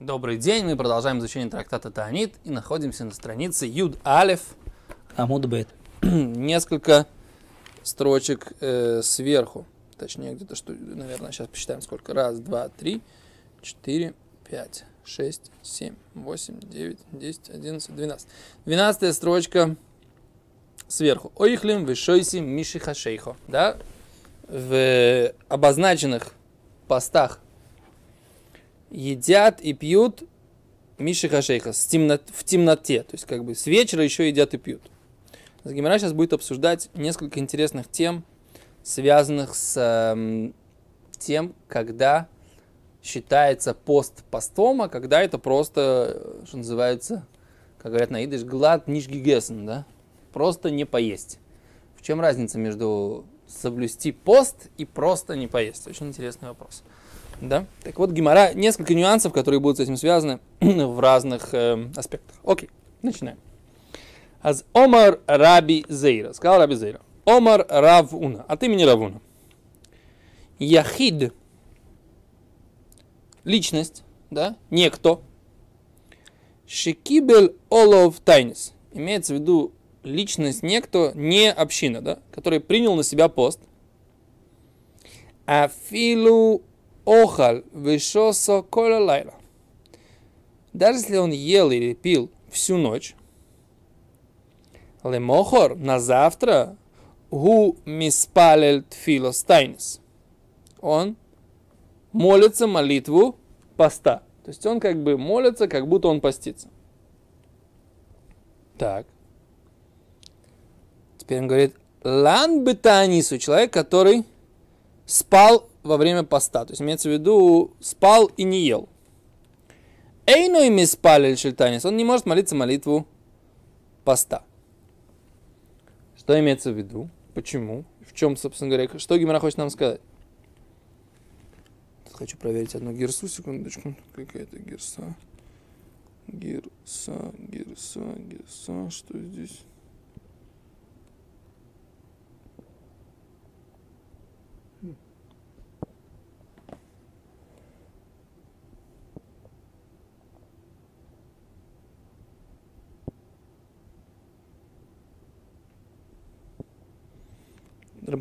Добрый день, мы продолжаем изучение трактата Таанит и находимся на странице Юд Алев. Амуд Бет. Несколько строчек э, сверху. Точнее, где-то что, наверное, сейчас посчитаем сколько. Раз, два, три, четыре, пять, шесть, семь, восемь, девять, десять, одиннадцать, двенадцать. Двенадцатая строчка сверху. Ойхлим вишойси мишиха шейхо. Да? В обозначенных постах едят и пьют Миши Хашейха в темноте, то есть как бы с вечера еще едят и пьют. Гимара сейчас будет обсуждать несколько интересных тем, связанных с э, тем, когда считается пост постом, а когда это просто, что называется, как говорят на идыш, глад нишгигесен, да? Просто не поесть. В чем разница между соблюсти пост и просто не поесть? Очень интересный вопрос. Да? Так вот, Гимара, несколько нюансов, которые будут с этим связаны в разных э, аспектах. Окей, начинаем. Аз Омар Раби Зейра. Сказал Раби Зейра. Омар Равуна. От имени Равуна. Яхид. Личность, да, некто. Шекибель Олов Тайнис. Имеется в виду личность некто, не община, да, который принял на себя пост. Афилу охал вишосо кола лайла. Даже если он ел или пил всю ночь, лемохор на завтра гу миспалел тфилостайнис. Он молится молитву поста. То есть он как бы молится, как будто он постится. Так. Теперь он говорит, лан бетанису, человек, который спал во время поста. То есть имеется в виду, спал и не ел. Эйну ими спали шельтанис. Он не может молиться молитву поста. Что имеется в виду? Почему? В чем, собственно говоря, что Гимара хочет нам сказать? Тут хочу проверить одну гирсу, секундочку. Какая-то гирса. Гирса, гирса, гирса. Что здесь?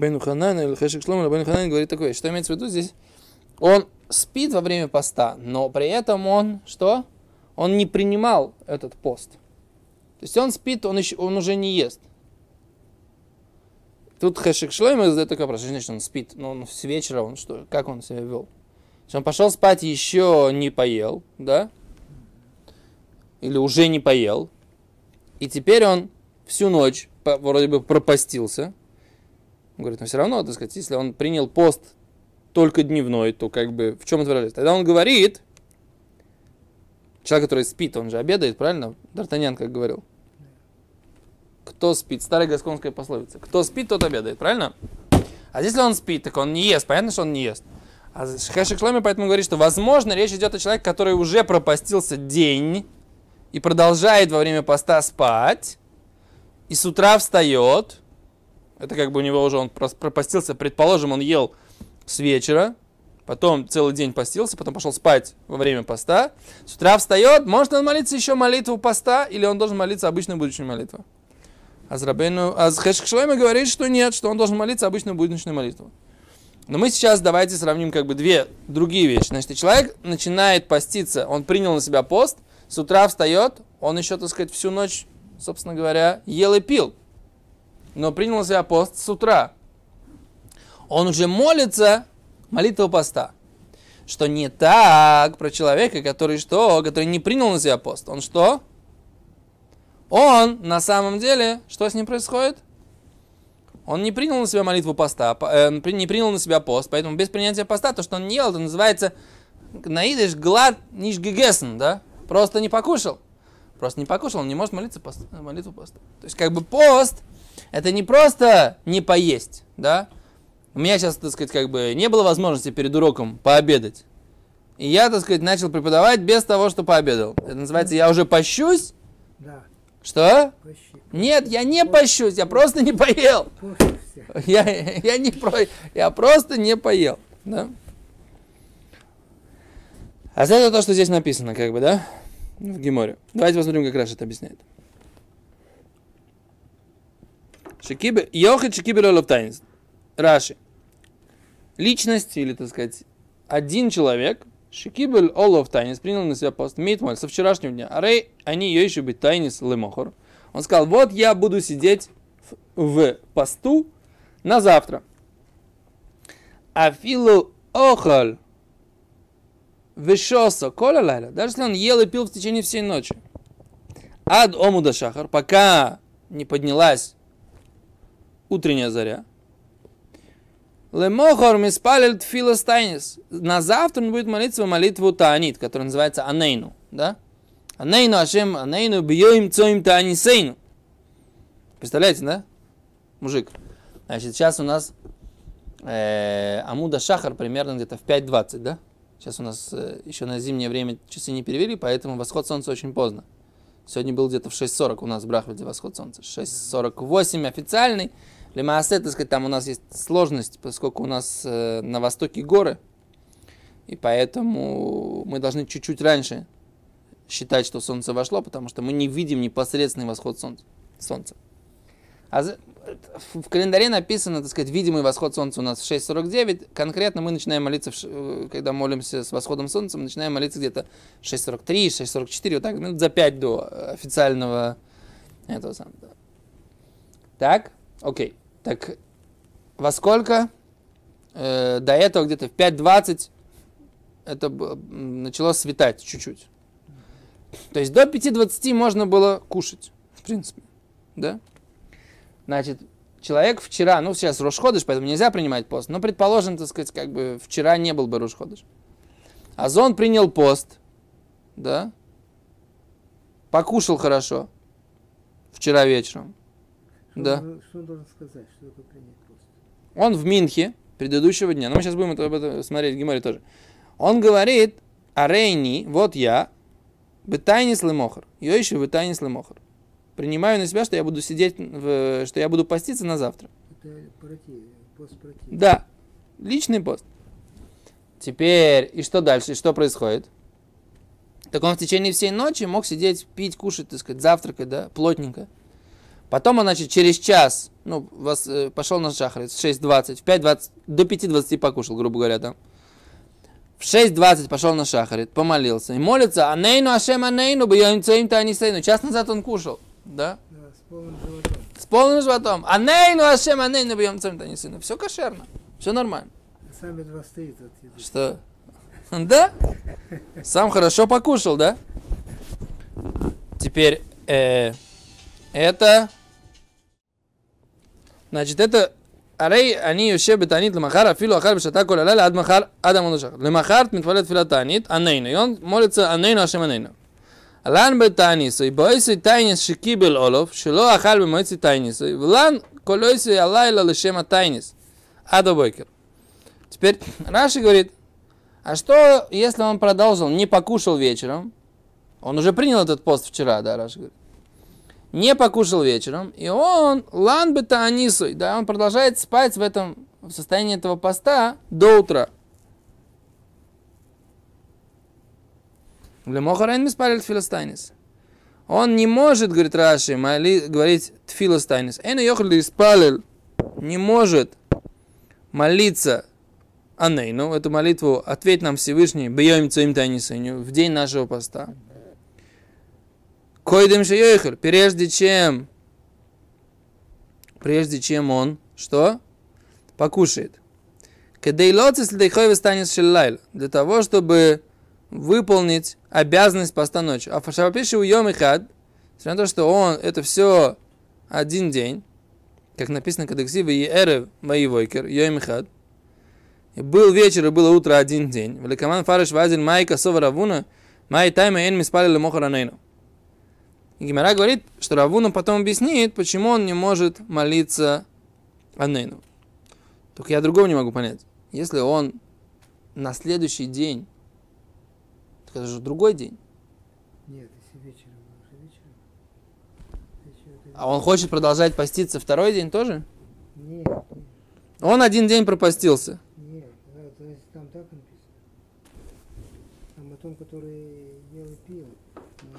Рабейну Ханан или Хешик Шлом, Рабейну Ханан говорит такое, что имеется в виду здесь? Он спит во время поста, но при этом он что? Он не принимал этот пост. То есть он спит, он, еще, он уже не ест. Тут Хешик Шлойм задает такой вопрос, значит он спит? Ну, он с вечера, он что, как он себя вел? Он пошел спать еще не поел, да? Или уже не поел. И теперь он всю ночь вроде бы пропастился. Говорит, но все равно, так сказать, если он принял пост только дневной, то как бы в чем это выражается? Тогда он говорит, человек, который спит, он же обедает, правильно? Д'Артаньян как говорил. Кто спит? Старая гасконская пословица. Кто спит, тот обедает, правильно? А если он спит, так он не ест. Понятно, что он не ест. А Шломи поэтому говорит, что возможно речь идет о человеке, который уже пропастился день и продолжает во время поста спать, и с утра встает, это как бы у него уже он пропастился, предположим, он ел с вечера, потом целый день постился, потом пошел спать во время поста. С утра встает, может он молиться еще молитву поста, или он должен молиться обычную будущую молитву? Азрабейну, Азхэшкшлойма говорит, что нет, что он должен молиться обычную будничную молитву. Но мы сейчас давайте сравним как бы две другие вещи. Значит, человек начинает поститься, он принял на себя пост, с утра встает, он еще, так сказать, всю ночь, собственно говоря, ел и пил но принял себя пост с утра. Он уже молится молитву поста. Что не так про человека, который что? Который не принял на себя пост. Он что? Он на самом деле, что с ним происходит? Он не принял на себя молитву поста, э, не принял на себя пост, поэтому без принятия поста, то, что он не ел, это называется наидыш глад ниш гегесен, да? Просто не покушал. Просто не покушал, он не может молиться пост, молитву поста. То есть, как бы пост это не просто не поесть, да? У меня сейчас, так сказать, как бы не было возможности перед уроком пообедать. И я, так сказать, начал преподавать без того, что пообедал. Это называется, я уже пощусь. Да. Что? Пощи. Нет, я не пощусь, я просто не поел. Я, я, не про, я просто не поел. Да? А это то, что здесь написано, как бы, да? В Геморе. Давайте посмотрим, как Раша это объясняет. Шикибе, Йохет Шикибе Лолов Тайнис. Раши. Личность, или, так сказать, один человек, Шикибель Олов Тайнис, принял на себя пост Митмаль со вчерашнего дня. Арей, они ее еще быть Тайнис Лемохор. Он сказал, вот я буду сидеть в, посту на завтра. Афилу охаль вешоса кола лайла. Даже если он ел и пил в течение всей ночи. Ад омуда шахар, пока не поднялась утренняя заря. Лемохор миспалил тфилос тайнис. На завтра он будет молиться молитву Таанит, которая называется Анейну. Да? Анейну Ашем, Анейну бьем цоим Таанисейну. Представляете, да? Мужик. Значит, сейчас у нас э, Амуда Шахар примерно где-то в 5.20, да? Сейчас у нас э, еще на зимнее время часы не перевели, поэтому восход солнца очень поздно. Сегодня был где-то в 6.40 у нас в Брахвиде восход солнца. 6.48 официальный. Лемаасе, так сказать, там у нас есть сложность, поскольку у нас э, на востоке горы, и поэтому мы должны чуть-чуть раньше считать, что солнце вошло, потому что мы не видим непосредственный восход солнца. солнца. А в календаре написано, так сказать, видимый восход солнца у нас в 6.49. Конкретно мы начинаем молиться, э, когда молимся с восходом солнца, мы начинаем молиться где-то 6.43, 6.44, вот так, минут за 5 до официального этого самого. Так, окей. Так во сколько? Э, до этого где-то в 5.20 это начало светать чуть-чуть. То есть до 5.20 можно было кушать, в принципе. Да? Значит, человек вчера, ну сейчас Рошходыш, поэтому нельзя принимать пост, но предположим, так сказать, как бы вчера не был бы Рошходыш. А зон принял пост, да, покушал хорошо вчера вечером, что да. Он, что он должен сказать? Что такое принять пост? Он в Минхе предыдущего дня, но мы сейчас будем это, это смотреть в Гимаре тоже. Он говорит, Арейни, вот я, Бетайнис я еще Бетайнис лемохар. Принимаю на себя, что я буду сидеть, в, что я буду поститься на завтра. Это против, пост против. Да, личный пост. Теперь, и что дальше, и что происходит? Так он в течение всей ночи мог сидеть, пить, кушать, так сказать, завтракать, да, плотненько. Потом он, значит, через час, ну, вас, э, пошел на шахар, в 6.20, в 5.20, до 5.20 покушал, грубо говоря, там. В 6.20 пошел на шахарит, помолился и молится, анейну ашем анейну, бьем цоим танисейну. Час назад он кушал, да? Да, с полным животом. С полным животом. Анейну ашем анейну, бьем цоим танисейну. Все кошерно, все нормально. Сами два стоит от еды. Что? Да? Сам хорошо покушал, да? Теперь э, это... Значит, это... הרי אני יושב בתענית למחר, אפילו אכל בשתה כל הלילה עד מחר, עד עמוד השחר. למחרת מתפלל תפילת תענית, עננו. יום מולץ עננו השם עננו. לן בתעניסוי, באויסוי תעניס שקיבל אולוף, שלא אכל במועצי תעניסוי, ולן כל אויסוי הלילה לשם התעניס. עד הבוקר. Теперь Раши говорит, а что, если он продолжил, не покушал вечером? Он уже принял этот пост вчера, да, Раши говорит. Не покушал вечером, и он, лан бета анисуй, да, он продолжает спать в этом, в состоянии этого поста до утра. Он не может, говорит Раши, моли, говорить тфилостайнис. Эйна йохал испалил, не может молиться Анейну, эту молитву ответь нам Всевышний, бьем цоим тайнисеню, в день нашего поста. Койдем шеёйхер, прежде чем, прежде чем он, что? Покушает. Кедейлоцис лейхой станет шеллайл, для того, чтобы выполнить обязанность поста ночи. А фашапиши у йом и несмотря на то, что он, это все один день, как написано, когда ксива и эрев воевойкер, йом и был вечер, и было утро один день. Великаман фариш вазин майка сова равуна, май тайма эн миспали лемохаранейну. Гимара говорит, что Равуна потом объяснит, почему он не может молиться Анейну. Только я другого не могу понять. Если он на следующий день, это же другой день, Нет, если вечером, уже вечером. А он хочет продолжать поститься второй день тоже, Нет, нет, он один день пропастился. нет. Да, то есть там так написано. Там том, который ел и пил.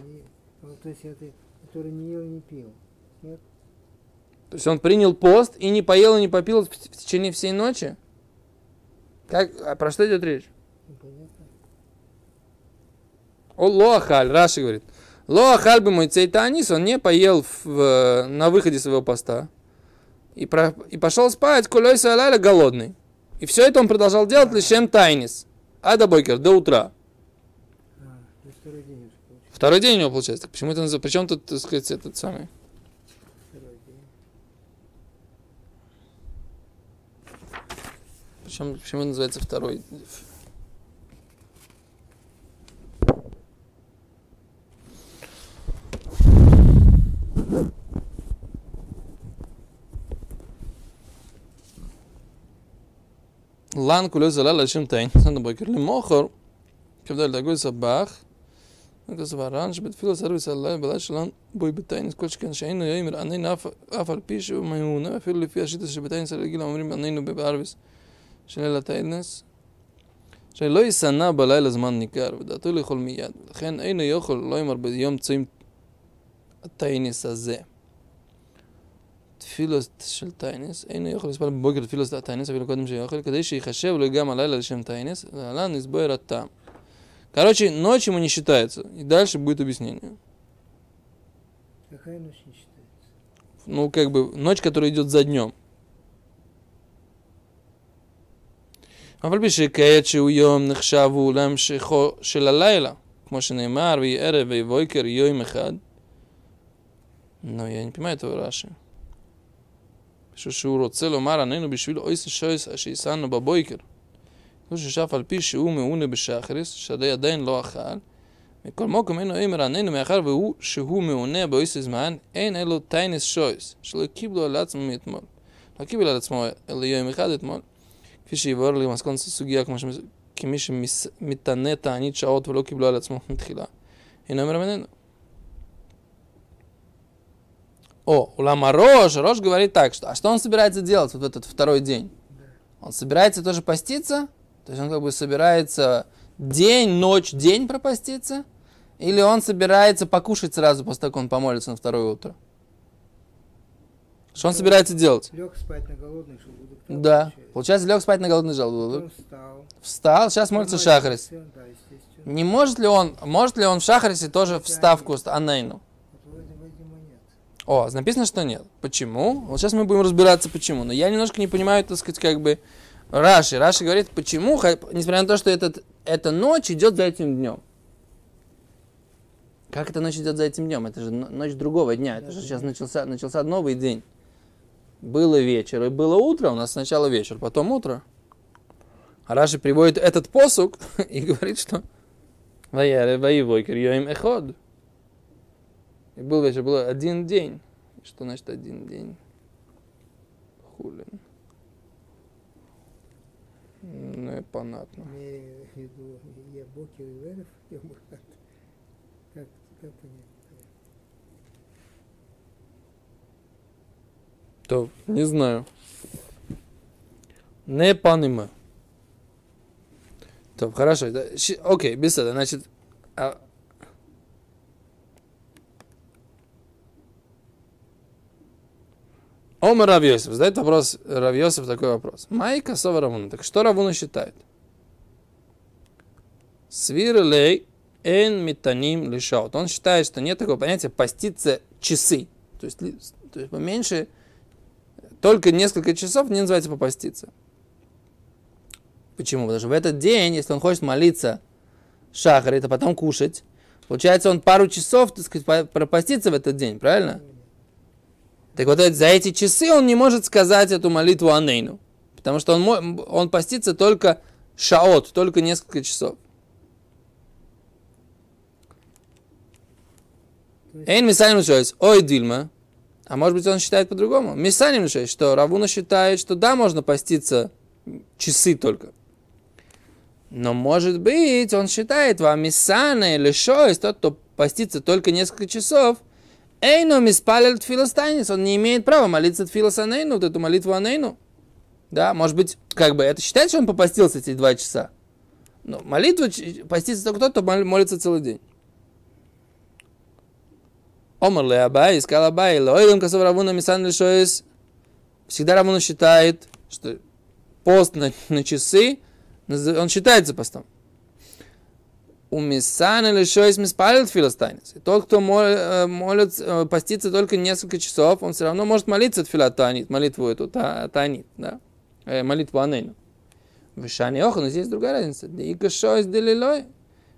Не- ну, то есть это, который не ел и не пил. Нет? То есть он принял пост и не поел и не попил в, в течение всей ночи? Как, а про что идет речь? Непонятно. О, лоахаль, Раши говорит. Лоахаль бы мой цейтанис, он не поел в, на выходе своего поста. И, про- и пошел спать, кулей салаля голодный. И все это он продолжал делать лишь тайнис. А до бойкер, до утра. А, второй день у него получается. Так почему это называется? Причем тут, так сказать, этот самый? Второй لان كل هذا لا شم تاين انا بقول لي مؤخر كيف بدل اقول صباح انت صباحان شبت فيلو سيرفيس الله بلاش لان بوي بتاين كل كان شاين يا مر اني ناف افر بيش وما يونا في اللي فيها شيء شبتاين سر رجل عمري اني نو بعربس شلال تاينس שלא יישנא בלילה זמן ניכר, ודעתו לאכול מיד, ולכן אינו יאכל, לא יאמר ביום צום הטיינס הזה תפילוס של טיינס, אינו יכול לספר בבוקר תפילוס הטיינס אפילו קודם שיאכל כדי שיחשב לו גם הלילה לשם טיינס להלן נסבויר הטעם Короче, ночь ему не считается. И дальше будет объяснение. Какая ночь не считается? Ну, как бы, ночь, которая идет за днем. אבל בשקט שהוא יום נחשב הוא להמשכו של הלילה, כמו שנאמר, ויהי ערב ויהי בוקר יום אחד. Но я не понимаю этого Раши. פשוט שהוא רוצה לומר עננו בשביל אויס שויס שיסענו בבויקר. כמו ששף על פי שהוא מעונה בשחריס, שדי עדיין לא אכל. מכל מוקם אינו אמר עננו מאחר והוא שהוא מעונה באויס זמן, אין אלו טיינס שויס, שלא קיבלו על עצמו מאתמול. לא קיבל על עצמו אלא יום אחד אתמול. כפי שיבואר לי מסקונת הסוגיה, כמו שמס... כמי שמתענה תענית שעות ולא קיבלו על עצמו מתחילה. הנה אומר ממנו. О, улама Рош, Рош говорит так, что, а что он собирается делать вот в этот второй день? Он собирается тоже поститься? То есть он как бы собирается день, ночь, день пропаститься? Или он собирается покушать сразу после того, как он помолится на второе утро? Что он собирается делать? Лег спать на голодный желудок. Да. получается. Получается, лег спать на голодный желудок. Встал. Встал, сейчас молится Шахарис. Да. Не может ли он, может ли он в Шахарисе тоже вставку с Анейну? Вот вроде, видимо, нет. О, написано, что нет. Почему? Вот сейчас мы будем разбираться, почему. Но я немножко не понимаю, так сказать, как бы Раши. Раши говорит, почему, несмотря на то, что этот, эта ночь идет за этим днем. Как эта ночь идет за этим днем? Это же но- ночь другого дня. Это же сейчас начался, начался новый день. Было вечер и было утро. У нас сначала вечер, потом утро. А Раши приводит этот посук и говорит, что Ваяре воевойкер йоим эход. И был вечер, был один день. Что значит один день? Хулин. Ну, и понятно. Имею в виду я Бокер и Верев, я брат. Как, как понять? То, не знаю. Не понимаю. То, хорошо. Окей, этого. Значит, а- Омар Равьосиф. Задает вопрос Равьосиф такой вопрос. Майка Сова Равуна. Так что Равуна считает? Свирлей эн метаним лишаут. Он считает, что нет такого понятия поститься часы. То есть, то есть поменьше, только несколько часов не называется попаститься. Почему? Потому что в этот день, если он хочет молиться шахарит, а потом кушать, получается, он пару часов, так сказать, пропастится в этот день, правильно? Так вот за эти часы он не может сказать эту молитву Анейну. Потому что он, он постится только шаот, только несколько часов. Эйн Мисаним Шойс, ой, Дильма. А может быть, он считает по-другому. Мисаним Шойс, что Равуна считает, что да, можно поститься часы только. Но может быть, он считает, вам Мисана или Шойс, тот, кто постится только несколько часов, Эйну миспалил тфилостанец, он не имеет права молиться тфилосанейну, вот эту молитву анейну. Да, может быть, как бы это считает, что он попастился эти два часа. Но молитва, ч- постится только тот, кто мол- молится целый день. Омар ле Абай, сказал Абай, лойлем косов Равуна мисан лишоис. Всегда Равуна считает, что пост на, на часы, он считается постом. У мисан лишоис миспалит филостайнис. Тот, кто мол- э, молит, э, постится только несколько часов, он все равно может молиться от филатанит, молитву эту, та- танит, да, Э, молитву Анейну. В Шане Оха, но здесь другая разница. И кашой с делилой,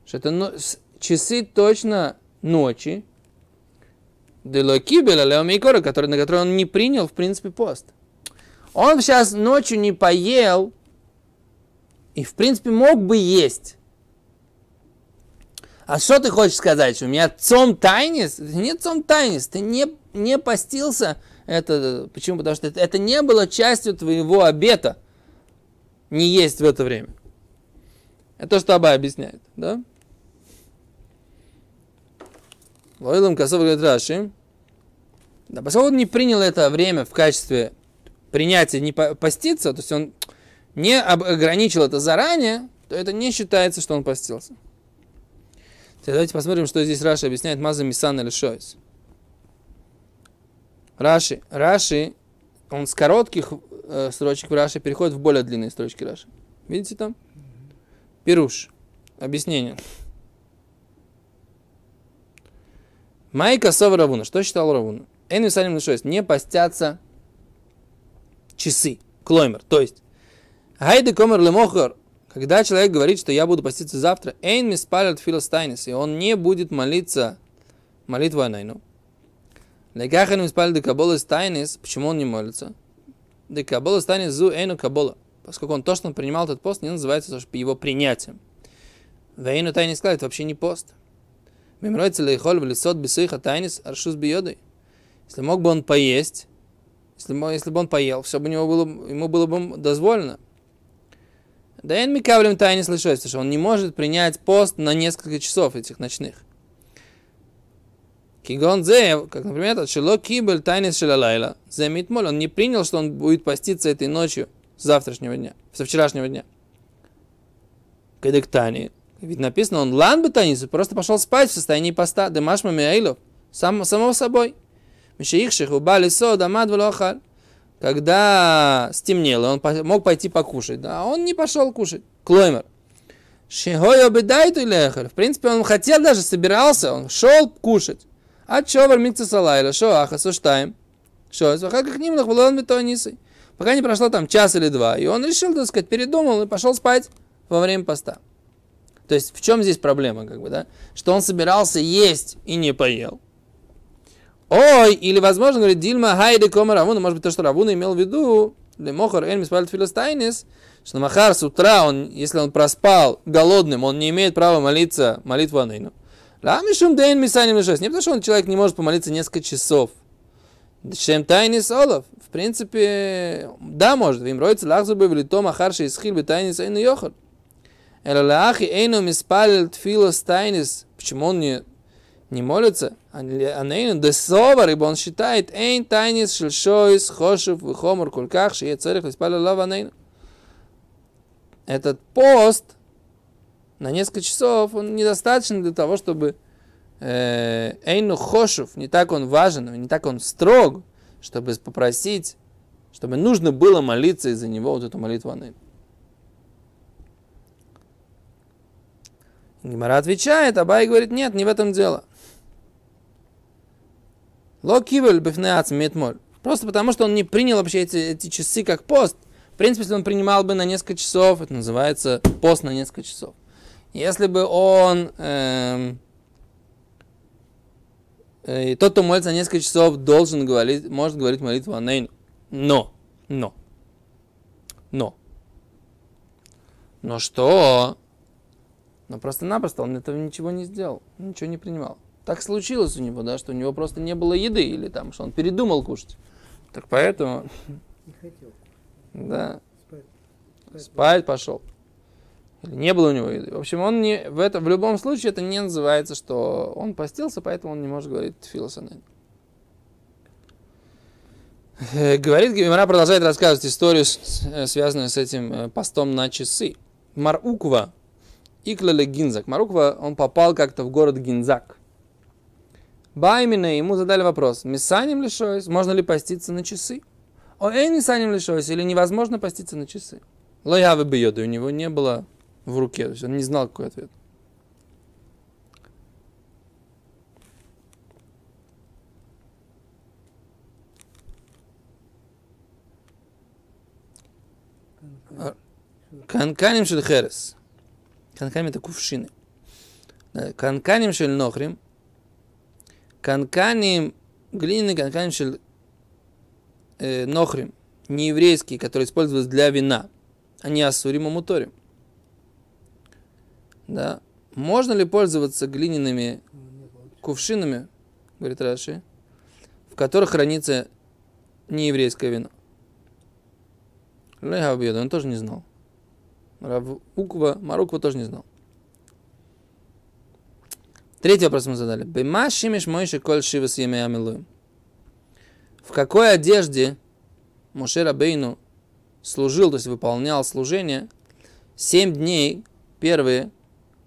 что это но- часы точно ночи, Делой кибеля леомейкора, который, на который он не принял, в принципе, пост. Он сейчас ночью не поел, и, в принципе, мог бы есть. А что ты хочешь сказать? У меня цом тайнис? Это не цом тайнис. Ты не, не постился. Это, почему? Потому что это, это не было частью твоего обета не есть в это время. Это то, что Аба объясняет, да? Лойлом Косов говорит Раши. Да, поскольку он не принял это время в качестве принятия не по- поститься, то есть он не ограничил это заранее, то это не считается, что он постился. Давайте посмотрим, что здесь Раши объясняет Маза Мисан или Шойс. Раши. Раши, он с коротких э, строчек в Раши переходит в более длинные строчки Раши. Видите там? Пируш. Объяснение. Майка Сова Равуна. Что считал Равуна? Эйн Мисалим Лешойс. Не постятся часы. Клоймер. То есть, Гайде Комер Лемохор. Когда человек говорит, что я буду поститься завтра, Эйн Миспалят Филостайнис. И он не будет молиться молитву Анайну. Лекахен Миспалят Декабола Стайнис. Почему он не молится? Декабола Стайнис Зу Эйну Кабола. Поскольку он то, что он принимал этот пост, не называется его принятием. Вейну Тайнис это вообще не пост. Мемроица лейхоль в лесот бисыха тайнис аршус биодой. Если мог бы он поесть, если, мо- если бы он поел, все бы у него было, ему было бы дозволено. Да и микавлем лишось, потому что он не может принять пост на несколько часов этих ночных. Кигон как, например, от шело кибель тайнис шелалайла, зе митмоль, он не принял, что он будет поститься этой ночью с завтрашнего дня, со вчерашнего дня. Кадектани, ведь написано, он лан бы тайнис, просто пошел спать в состоянии поста, демашма миаилов, сам, самого собой. Мишеихших убали сод, амад влохаль. Когда стемнело, он мог пойти покушать, да, а он не пошел кушать. Клоймер. Шихой обедайту лехер. В принципе, он хотел даже, собирался, он шел кушать. А човар микца салайла, шо аха, суштаем. Шо, как к ним лохвалон бетонисой. Пока не прошло там час или два. И он решил, так сказать, передумал и пошел спать во время поста. То есть, в чем здесь проблема, как бы, да? Что он собирался есть и не поел. Ой, или, возможно, говорит, Дильма Хайде Кома Равуна, может быть, то, что Равуна имел в виду, для Мохар Эльмис Пальт Филостайнис, что Махар с утра, он, если он проспал голодным, он не имеет права молиться молитву Анейну. Ламишум Дейн Мисаним Лешес. Не потому, что он человек не может помолиться несколько часов. Чем тайнис Олов. В принципе, да, может. Вим роется лахзубы в лито махарши из хил бетайнис Эйну Йохар. Эла лахи Эйну Миспаль Тфилостайнис. Почему он не не молится, анейну десовар, ибо он считает, эйн тайнис шельшойс хошев вихомор кульках, шие царих лиспаля лава анейну. Этот пост на несколько часов, он недостаточно для того, чтобы э, эйну хошев, не так он важен, не так он строг, чтобы попросить, чтобы нужно было молиться из-за него вот эту молитву анейну. Гимара отвечает, Абай говорит, нет, не в этом дело. Ло кивель бифнеац метмоль. Просто потому, что он не принял вообще эти, эти часы как пост. В принципе, если он принимал бы на несколько часов, это называется пост на несколько часов. Если бы он... эм, э, тот, кто молится на несколько часов, должен говорить, может говорить молитву Анейну. Но, но, но. Но что? Но просто-напросто он этого ничего не сделал, ничего не принимал. Так случилось у него, да, что у него просто не было еды, или там, что он передумал кушать. Так поэтому, Не хотел. да, Спать. Спать. спать пошел. Или не было у него еды. В общем, он не, в, это, в любом случае это не называется, что он постился, поэтому он не может говорить филосанен. Говорит, Гимара продолжает рассказывать историю, э, связанную с этим э, постом на часы. Маруква, Иклале Гинзак. Маруква, он попал как-то в город Гинзак. Баймина ему задали вопрос. Мисаним лишойс? Можно ли поститься на часы? О, эй, не саним лишойс? Или невозможно поститься на часы? Лоявы бьет, и у него не было в руке. То есть он не знал, какой ответ. Канканим шель херес. Канканим это кувшины. Да, Канканим шель нохрим. Канканим глиняный канканим шель э, нохрим. Не еврейские, которые используются для вина. Они ассурим муторим. Да. Можно ли пользоваться глиняными кувшинами, говорит Раши, в которых хранится нееврейское вино? Лехабьеда, он тоже не знал. Уква, Маруква тоже не знал. Третий вопрос мы задали. Бема шимиш мойши коль шива с В какой одежде Моше Рабейну служил, то есть выполнял служение, семь дней первые,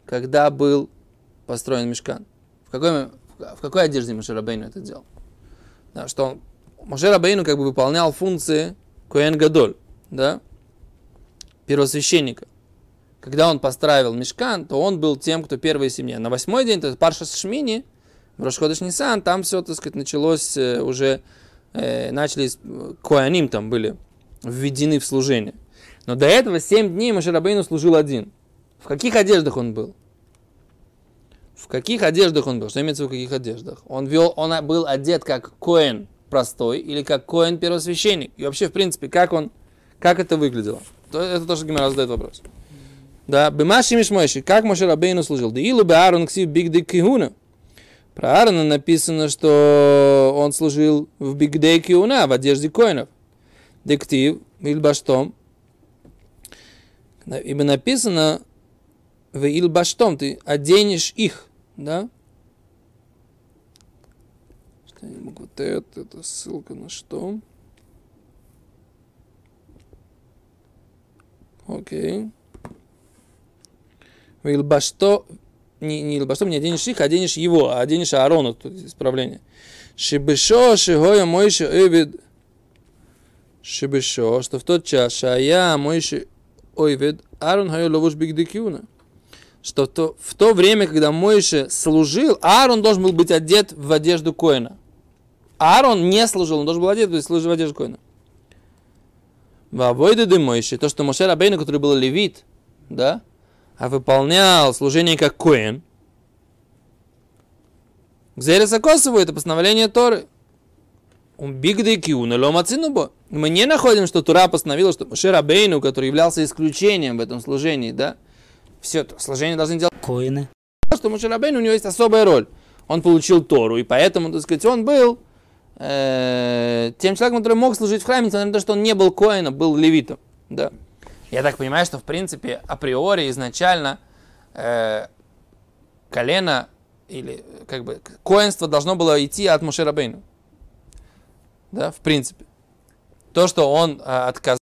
когда был построен мешкан. В какой, в какой одежде Моше Рабейну это делал? Да, что он, Моше Рабейну как бы выполнял функции Коэн Гадоль, да, первосвященника. Когда он построил мешкан, то он был тем, кто первый семья. На восьмой день, то есть Парша Шмини, в Рошходыш Нисан, там все, так сказать, началось э, уже, э, начались, э, коаним там были введены в служение. Но до этого семь дней Машарабейну служил один. В каких одеждах он был? В каких одеждах он был? Что имеется в каких одеждах? Он, вел, он был одет как коэн простой или как коэн первосвященник. И вообще, в принципе, как он, как это выглядело? Это тоже Гимара задает вопрос. Да, Бемаши Мишмойши, как Моше Рабейну служил? Да илу Аарон ксив бигдей кихуна. Про Аарона написано, что он служил в бигдей кихуна, в одежде коинов. Дектив, Ильбаштом. Ибо написано в Ильбаштом, ты оденешь их, да? Что-нибудь вот это, это ссылка на что? Окей. Илбашто, не, не Илбашто, не оденешь их, а оденешь его, а оденешь Аарона, тут исправление. Шибешо, шигоя мойши эвид, шибешо, что в тот час шая мойши ойвед, Аарон хайо ловуш бигдекюна. Что то, в то время, когда Мойше служил, Аарон должен был быть одет в одежду Коина. Аарон не служил, он должен был одет в одежду Коина. Вавойда де Мойши, то, что Моше Рабейну, который был левит, да, а выполнял служение как Коэн, Гзереса Косову это постановление Торы. Мы не находим, что Тура постановила, что Моше Рабейну, который являлся исключением в этом служении, да, все это служение должны делать Коины. Что Моше Рабейну, у него есть особая роль. Он получил Тору, и поэтому, так сказать, он был э, тем человеком, который мог служить в храме, несмотря на то, что он не был коином, был левитом. Да. Я так понимаю, что в принципе априори изначально э, колено или как бы коинство должно было идти от Мушерабейну. Да, в принципе. То, что он э, отказал